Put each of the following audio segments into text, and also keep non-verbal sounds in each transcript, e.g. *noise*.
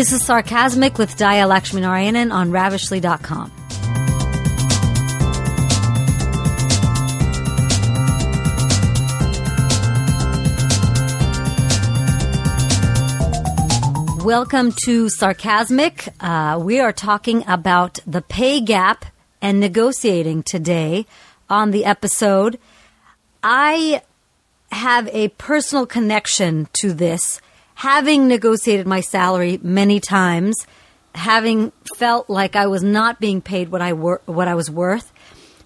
This is Sarcasmic with Daya Lakshminarayanan on Ravishly.com. Welcome to Sarcasmic. Uh, we are talking about the pay gap and negotiating today on the episode. I have a personal connection to this, having negotiated my salary many times, having felt like I was not being paid what I wor- what I was worth,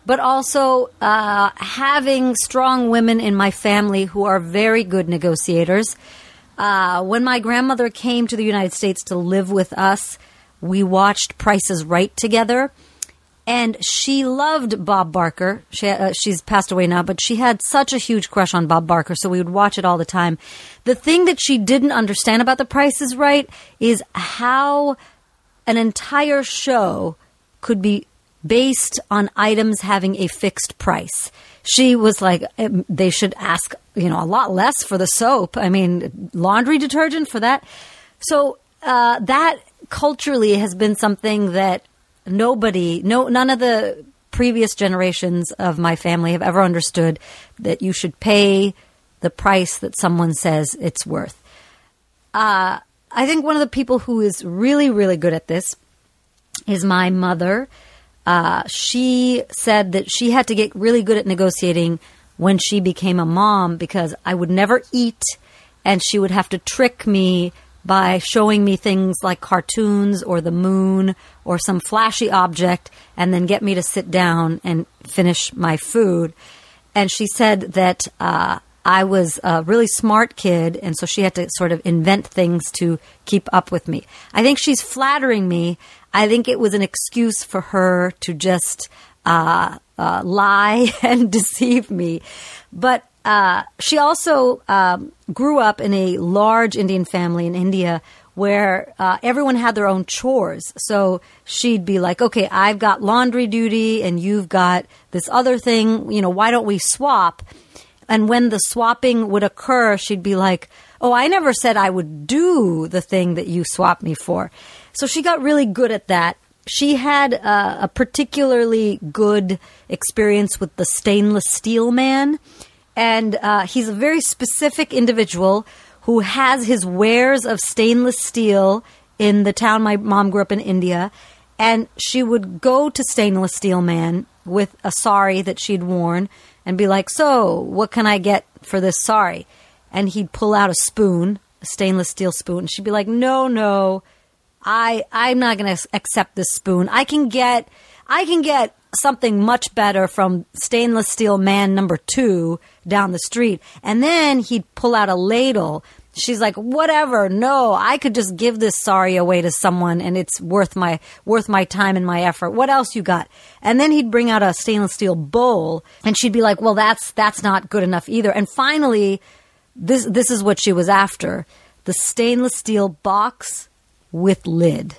but also uh, having strong women in my family who are very good negotiators. Uh, when my grandmother came to the United States to live with us, we watched Prices Right together. And she loved Bob Barker. She, uh, she's passed away now, but she had such a huge crush on Bob Barker, so we would watch it all the time. The thing that she didn't understand about The Price is Right is how an entire show could be based on items having a fixed price. She was like, um, they should ask, you know, a lot less for the soap. I mean, laundry detergent for that. So uh, that culturally has been something that nobody, no, none of the previous generations of my family have ever understood that you should pay the price that someone says it's worth. Uh, I think one of the people who is really, really good at this is my mother. Uh, she said that she had to get really good at negotiating when she became a mom because I would never eat and she would have to trick me by showing me things like cartoons or the moon or some flashy object and then get me to sit down and finish my food. And she said that uh, I was a really smart kid, and so she had to sort of invent things to keep up with me. I think she's flattering me. I think it was an excuse for her to just uh, uh, lie *laughs* and deceive me. But uh, she also um, grew up in a large Indian family in India where uh, everyone had their own chores. So she'd be like, okay, I've got laundry duty and you've got this other thing. You know, why don't we swap? And when the swapping would occur, she'd be like, oh, I never said I would do the thing that you swapped me for. So she got really good at that. She had uh, a particularly good experience with the stainless steel man and uh, he's a very specific individual who has his wares of stainless steel in the town my mom grew up in India. And she would go to Stainless Steel Man with a sari that she'd worn and be like, So, what can I get for this sari? And he'd pull out a spoon, a stainless steel spoon. And she'd be like, No, no, I, I'm not going to accept this spoon. I can get, I can get something much better from stainless steel man number two down the street. And then he'd pull out a ladle. She's like, whatever. No, I could just give this sari away to someone and it's worth my, worth my time and my effort. What else you got? And then he'd bring out a stainless steel bowl and she'd be like, well, that's, that's not good enough either. And finally, this, this is what she was after. The stainless steel box with lid.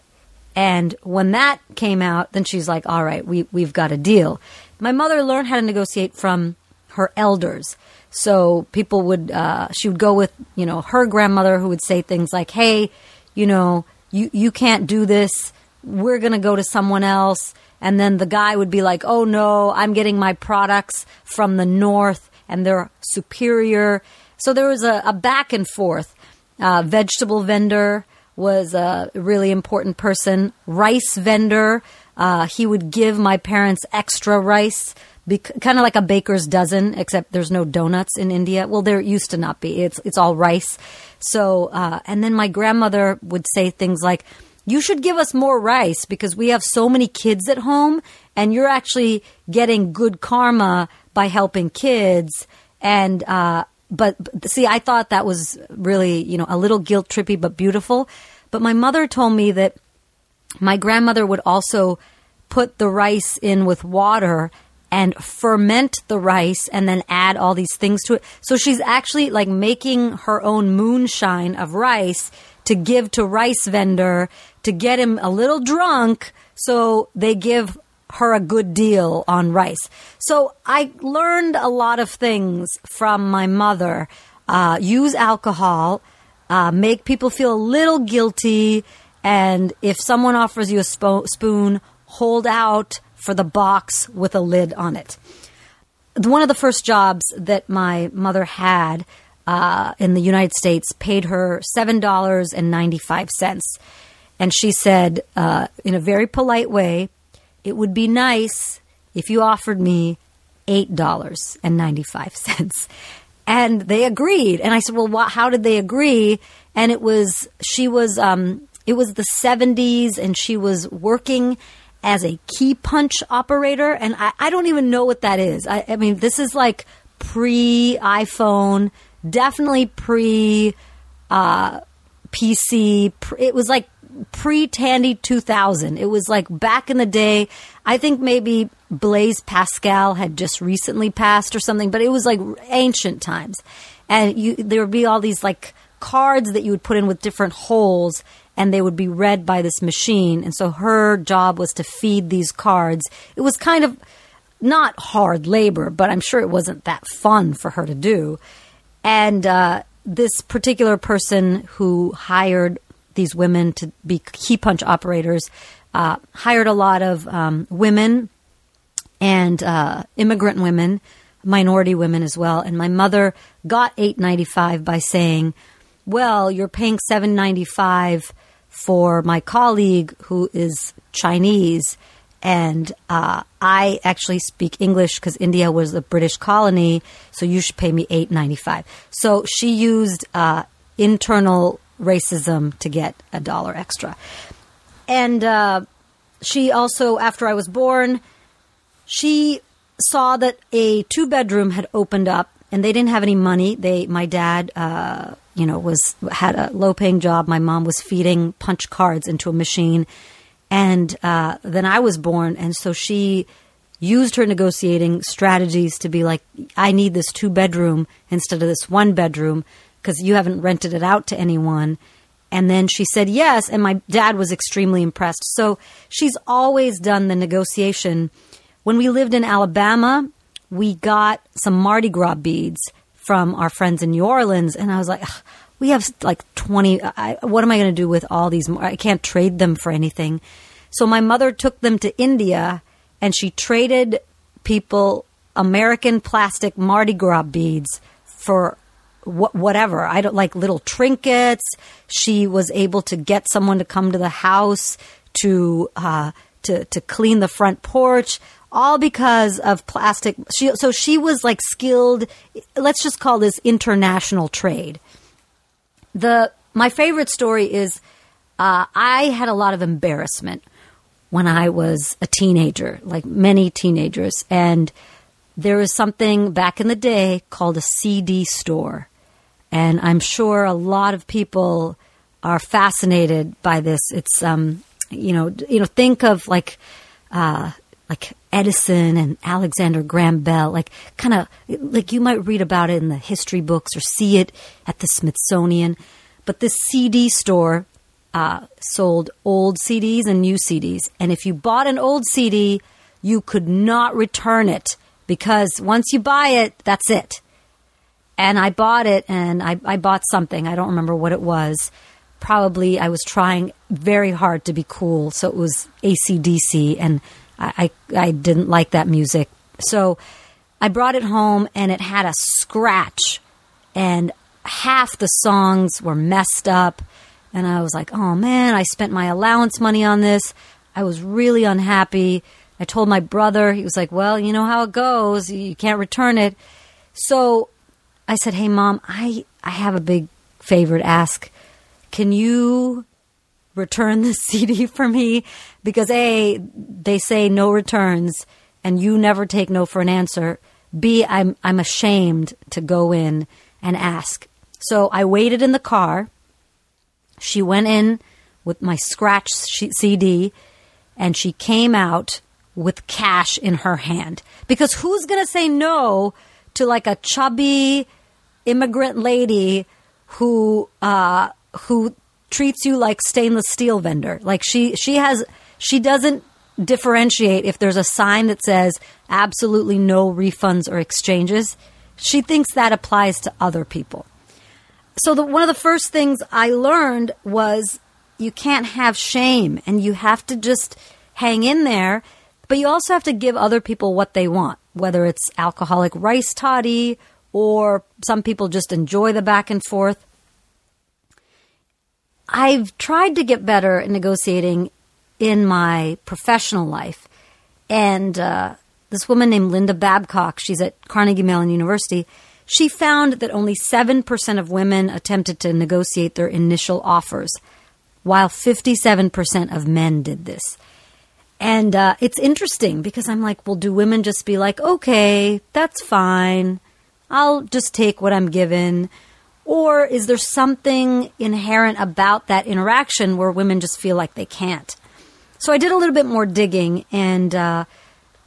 And when that came out, then she's like, all right, we, we've got a deal. My mother learned how to negotiate from her elders. So people would, uh, she would go with, you know, her grandmother who would say things like, hey, you know, you, you can't do this. We're going to go to someone else. And then the guy would be like, oh no, I'm getting my products from the north and they're superior. So there was a, a back and forth. Uh, vegetable vendor was a really important person. Rice vendor, uh, he would give my parents extra rice, kind of like a baker's dozen, except there's no donuts in India. Well, there used to not be. It's it's all rice. So, uh, and then my grandmother would say things like, "You should give us more rice because we have so many kids at home, and you're actually getting good karma by helping kids." And uh, but, see, I thought that was really, you know, a little guilt trippy but beautiful. But my mother told me that my grandmother would also put the rice in with water and ferment the rice and then add all these things to it. So she's actually like making her own moonshine of rice to give to rice vendor to get him a little drunk so they give her a good deal on rice. So I learned a lot of things from my mother. Uh, use alcohol, uh, make people feel a little guilty, And if someone offers you a spo- spoon, hold out for the box with a lid on it. One of the first jobs that my mother had uh, in the United States paid her $7.95. And she said, uh, in a very polite way, it would be nice if you offered me $8.95. And they agreed. And I said, well, wh- how did they agree? And it was, she was, um, it was the 70s and she was working as a key punch operator. And I, I don't even know what that is. I, I mean, this is like pre iPhone, definitely pre uh, PC. It was like pre Tandy 2000. It was like back in the day. I think maybe Blaise Pascal had just recently passed or something, but it was like ancient times. And you, there would be all these like cards that you would put in with different holes and they would be read by this machine. And so her job was to feed these cards. It was kind of not hard labor, but I'm sure it wasn't that fun for her to do. And uh, this particular person who hired these women to be key punch operators uh, hired a lot of um, women and uh, immigrant women, minority women as well. And my mother got eight ninety five by saying, "Well, you're paying seven ninety five for my colleague who is Chinese." And uh, I actually speak English because India was a British colony, so you should pay me eight ninety five. So she used uh, internal racism to get a dollar extra. And uh, she also, after I was born, she saw that a two bedroom had opened up, and they didn't have any money. They, my dad, uh, you know, was had a low paying job. My mom was feeding punch cards into a machine, and uh, then I was born, and so she used her negotiating strategies to be like, I need this two bedroom instead of this one bedroom because you haven't rented it out to anyone. And then she said yes, and my dad was extremely impressed. So she's always done the negotiation. When we lived in Alabama, we got some Mardi Gras beads from our friends in New Orleans, and I was like, we have like 20. I, what am I going to do with all these? I can't trade them for anything. So my mother took them to India, and she traded people American plastic Mardi Gras beads for wh- whatever. I don't like little trinkets. She was able to get someone to come to the house to uh, to to clean the front porch, all because of plastic. She so she was like skilled. Let's just call this international trade. The my favorite story is uh, I had a lot of embarrassment when I was a teenager, like many teenagers, and there was something back in the day called a CD store. And I'm sure a lot of people are fascinated by this. It's, um, you know, you know, think of like, uh, like Edison and Alexander Graham Bell, like kind of like you might read about it in the history books or see it at the Smithsonian. But this CD store uh, sold old CDs and new CDs, and if you bought an old CD, you could not return it because once you buy it, that's it and I bought it and I, I bought something. I don't remember what it was. Probably I was trying very hard to be cool. So it was ACDC and I, I, I didn't like that music. So I brought it home and it had a scratch and half the songs were messed up. And I was like, oh man, I spent my allowance money on this. I was really unhappy. I told my brother, he was like, well, you know how it goes. You can't return it. So I said, "Hey, mom, I I have a big favor to ask. Can you return the *laughs* CD for me? Because a they say no returns, and you never take no for an answer. B I'm I'm ashamed to go in and ask. So I waited in the car. She went in with my scratch CD, and she came out with cash in her hand. Because who's going to say no to like a chubby immigrant lady who uh, who treats you like stainless steel vendor. Like she she has she doesn't differentiate if there's a sign that says absolutely no refunds or exchanges. She thinks that applies to other people. So the, one of the first things I learned was you can't have shame and you have to just hang in there. But you also have to give other people what they want, whether it's alcoholic rice toddy or some people just enjoy the back and forth. I've tried to get better at negotiating in my professional life. And uh, this woman named Linda Babcock, she's at Carnegie Mellon University, she found that only 7% of women attempted to negotiate their initial offers, while 57% of men did this. And uh, it's interesting because I'm like, well, do women just be like, okay, that's fine. I'll just take what I'm given. Or is there something inherent about that interaction where women just feel like they can't? So I did a little bit more digging, and uh,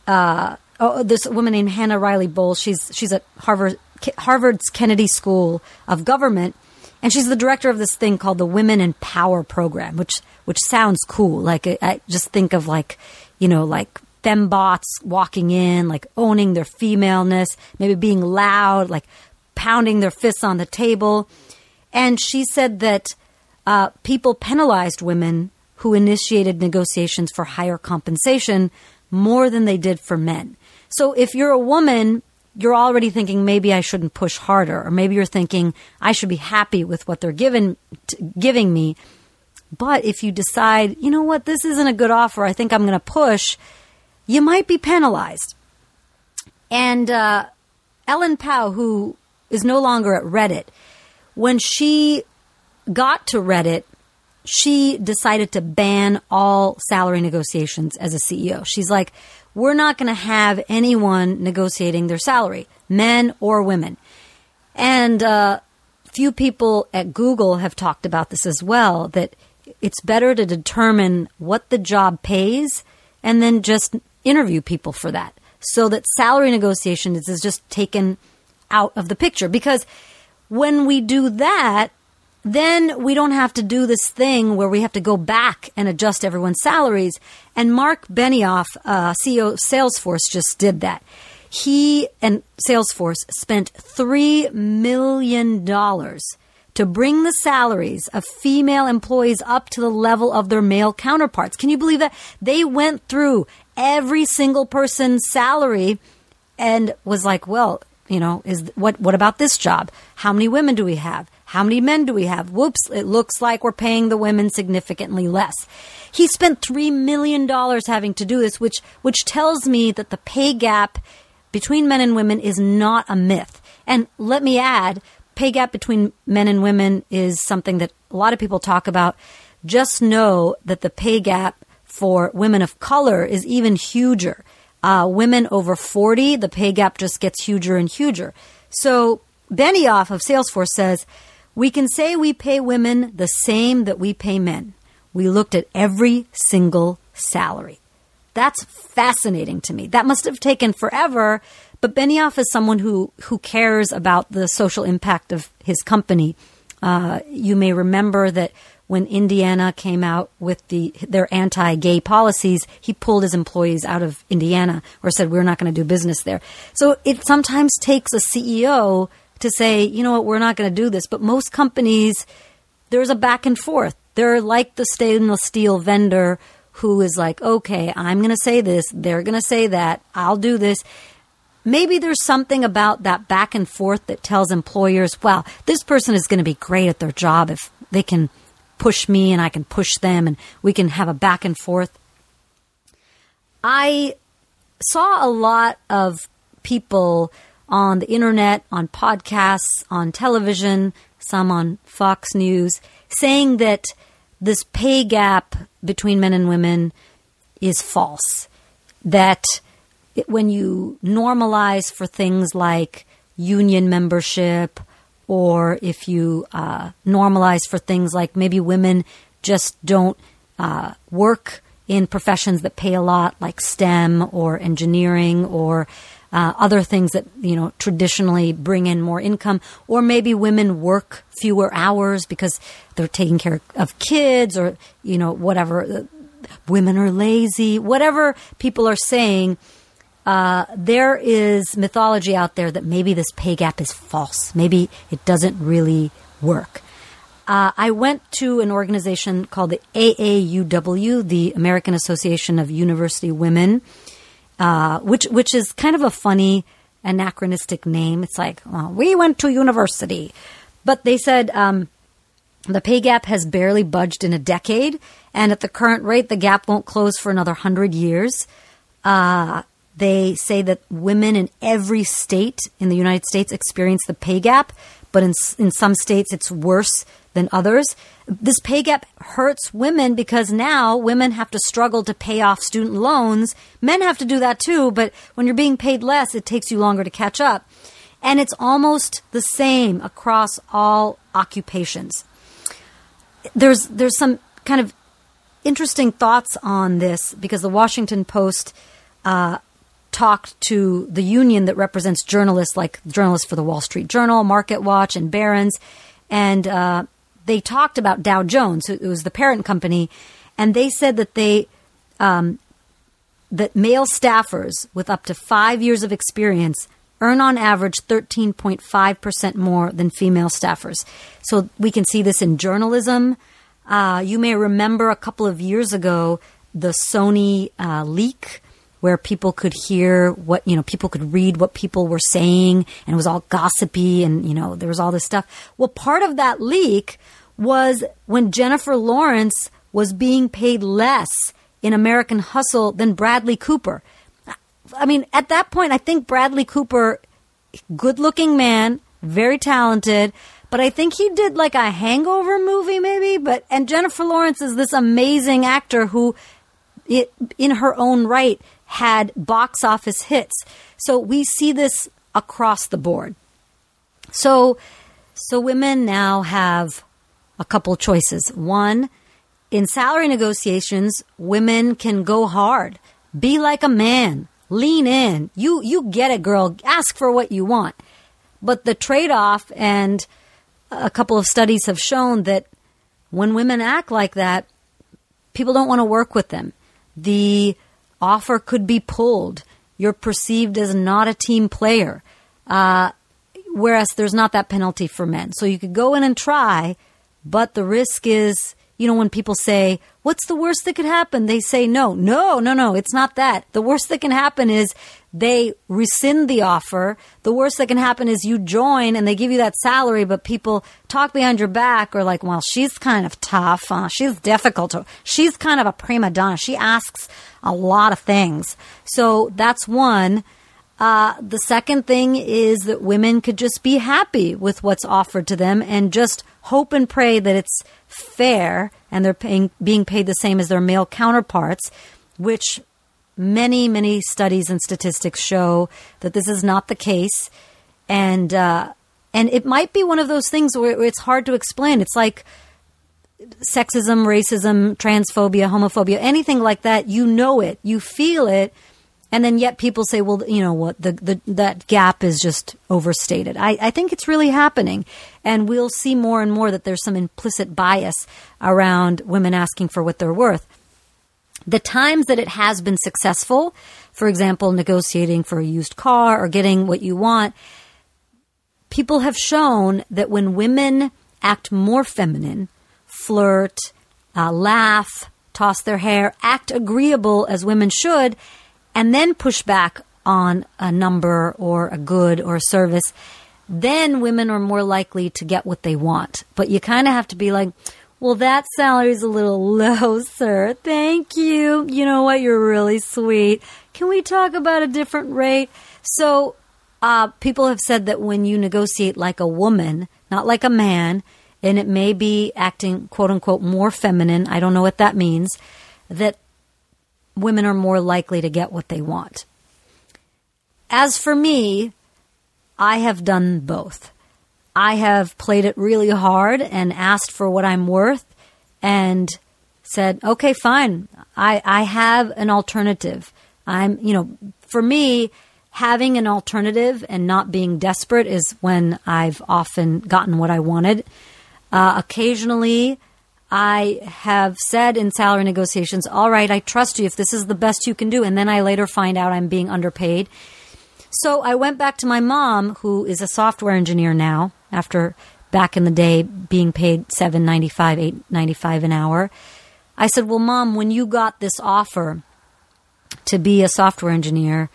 uh, oh, this woman named Hannah Riley Bowles, she's she's at Harvard Harvard's Kennedy School of Government, and she's the director of this thing called the Women in Power program, which which sounds cool. Like I just think of like you know like fembots walking in, like owning their femaleness, maybe being loud, like pounding their fists on the table. And she said that uh, people penalized women who initiated negotiations for higher compensation more than they did for men. So if you're a woman, you're already thinking maybe I shouldn't push harder, or maybe you're thinking I should be happy with what they're giving giving me. But if you decide, you know what, this isn't a good offer, I think I'm going to push, you might be penalized. And uh, Ellen Pao, who is no longer at Reddit. When she got to Reddit, she decided to ban all salary negotiations as a CEO. She's like, we're not going to have anyone negotiating their salary, men or women. And uh, few people at Google have talked about this as well that it's better to determine what the job pays and then just interview people for that so that salary negotiations is just taken out of the picture because when we do that, then we don't have to do this thing where we have to go back and adjust everyone's salaries. And Mark Benioff, uh, CEO of Salesforce, just did that. He and Salesforce spent $3 million to bring the salaries of female employees up to the level of their male counterparts. Can you believe that? They went through every single person's salary and was like, well, you know, is what what about this job? How many women do we have? How many men do we have? Whoops, it looks like we're paying the women significantly less. He spent 3 million dollars having to do this, which which tells me that the pay gap between men and women is not a myth. And let me add, pay gap between men and women is something that a lot of people talk about. Just know that the pay gap for women of color is even huger. Uh, women over 40, the pay gap just gets huger and huger. So Benioff of Salesforce says, we can say we pay women the same that we pay men. We looked at every single salary. That's fascinating to me. That must have taken forever, but Benioff is someone who, who cares about the social impact of his company. Uh, you may remember that when Indiana came out with the their anti-gay policies, he pulled his employees out of Indiana or said we're not going to do business there. So it sometimes takes a CEO to say, you know what, we're not going to do this. But most companies, there's a back and forth. They're like the stainless steel vendor who is like, okay, I'm going to say this, they're going to say that, I'll do this. Maybe there's something about that back and forth that tells employers, wow, this person is going to be great at their job if they can push me and I can push them and we can have a back and forth. I saw a lot of people on the internet, on podcasts, on television, some on Fox News, saying that this pay gap between men and women is false. That when you normalize for things like union membership or if you uh, normalize for things like maybe women just don't uh, work in professions that pay a lot, like STEM or engineering or uh, other things that you know traditionally bring in more income, or maybe women work fewer hours because they're taking care of kids, or you know whatever. Women are lazy, whatever people are saying uh, there is mythology out there that maybe this pay gap is false. Maybe it doesn't really work. uh, I went to an organization called the AAUW, the American Association of University Women, uh, which which is kind of a funny anachronistic name. It's like well, we went to university, but they said um, the pay gap has barely budged in a decade, and at the current rate, the gap won't close for another hundred years. Uh, they say that women in every state in the United States experience the pay gap, but in in some states it's worse than others. This pay gap hurts women because now women have to struggle to pay off student loans. Men have to do that too, but when you're being paid less, it takes you longer to catch up. And it's almost the same across all occupations. There's there's some kind of interesting thoughts on this because the Washington Post uh, talked to the union that represents journalists, like journalists for the Wall Street Journal, Market Watch, and Barron's, and uh, they talked about Dow Jones, it was the parent company, and they said that they um, that male staffers with up to five years of experience earn on average 13.5% more than female staffers. So we can see this in journalism. Uh, you may remember a couple of years ago the Sony uh, leak where people could hear what, you know, people could read what people were saying and it was all gossipy and, you know, there was all this stuff. Well, part of that leak was when Jennifer Lawrence was being paid less in American Hustle than Bradley Cooper. I mean, at that point, I think Bradley Cooper, good looking man, very talented, but I think he did like a hangover movie maybe, but, and Jennifer Lawrence is this amazing actor who, it, in her own right, had box office hits. So we see this across the board. So, so women now have a couple choices. One, in salary negotiations, women can go hard. Be like a man. Lean in. You, you get it, girl. Ask for what you want. But the trade off, and a couple of studies have shown that when women act like that, people don't want to work with them. The offer could be pulled. You're perceived as not a team player. Uh, whereas there's not that penalty for men. So you could go in and try, but the risk is, you know, when people say, what's the worst that could happen? They say, no, no, no, no, it's not that. The worst that can happen is they rescind the offer. The worst that can happen is you join and they give you that salary, but people talk behind your back or like, well, she's kind of tough. Uh, she's difficult. She's kind of a prima donna. She asks a lot of things. So that's one. Uh, the second thing is that women could just be happy with what's offered to them and just hope and pray that it's fair and they're paying, being paid the same as their male counterparts, which many, many studies and statistics show that this is not the case. And, uh, and it might be one of those things where it's hard to explain. It's like sexism, racism, transphobia, homophobia, anything like that. You know it, you feel it, and then yet people say, well, you know what, the, the that gap is just overstated. I, I think it's really happening, and we'll see more and more that there's some implicit bias around women asking for what they're worth. The times that it has been successful, for example, negotiating for a used car or getting what you want, people have shown that when women act more feminine, flirt, uh, laugh, toss their hair, act agreeable as women should, and then push back on a number or a good or a service, then women are more likely to get what they want. But you kind of have to be like, well, that salary's a little *laughs* low, sir. Thank you. You know what? You're really sweet. Can we talk about a different rate? So, uh, people have said that when you negotiate like a woman, not like a man, and it may be acting quote unquote more feminine, I don't know what that means, that women are more likely to get what they want. As for me, I have done both. I have played it really hard and asked for what I'm worth and said, okay, fine. I, I have an alternative. I'm, you know, for me, having an alternative and not being desperate is when I've often gotten what I wanted. Uh, occasionally, I have said in salary negotiations, all right, I trust you if this is the best you can do. And then I later find out I'm being underpaid. So I went back to my mom, who is a software engineer now, after back in the day being paid seven ninety five, eight ninety five an hour. I said, Well, mom, when you got this offer to be a software engineer,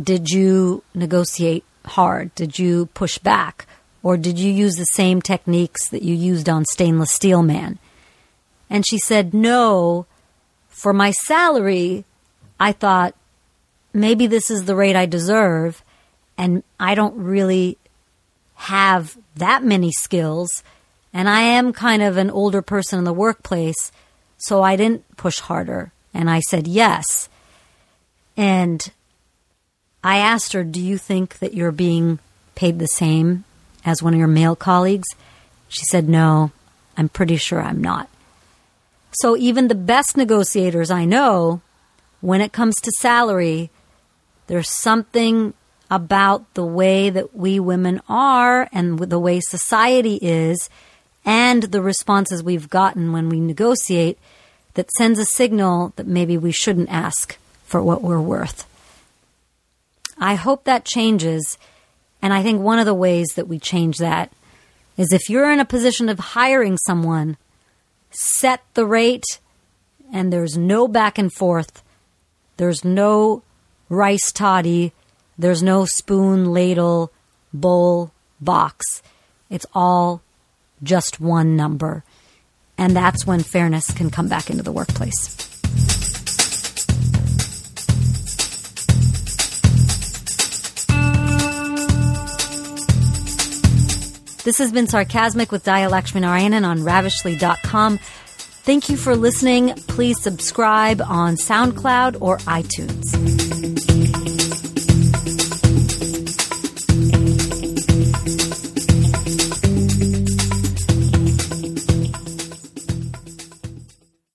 did you negotiate hard? Did you push back? Or did you use the same techniques that you used on Stainless Steel Man? And she said, No. For my salary, I thought maybe this is the rate I deserve, and I don't really have that many skills, and I am kind of an older person in the workplace, so I didn't push harder. And I said yes. And I asked her, Do you think that you're being paid the same as one of your male colleagues? She said, No, I'm pretty sure I'm not. So even the best negotiators I know, when it comes to salary, there's something about the way that we women are and the way society is and the responses we've gotten when we negotiate that sends a signal that maybe we shouldn't ask for what we're worth. I hope that changes. And I think one of the ways that we change that is if you're in a position of hiring someone, set the rate and there's no back and forth. There's no rice toddy. There's no spoon, ladle, bowl, box. It's all just one number. And that's when fairness can come back into the workplace. This has been Sarcasmic with Daya Lakshminarayanan on ravishly.com. Thank you for listening. Please subscribe on SoundCloud or iTunes.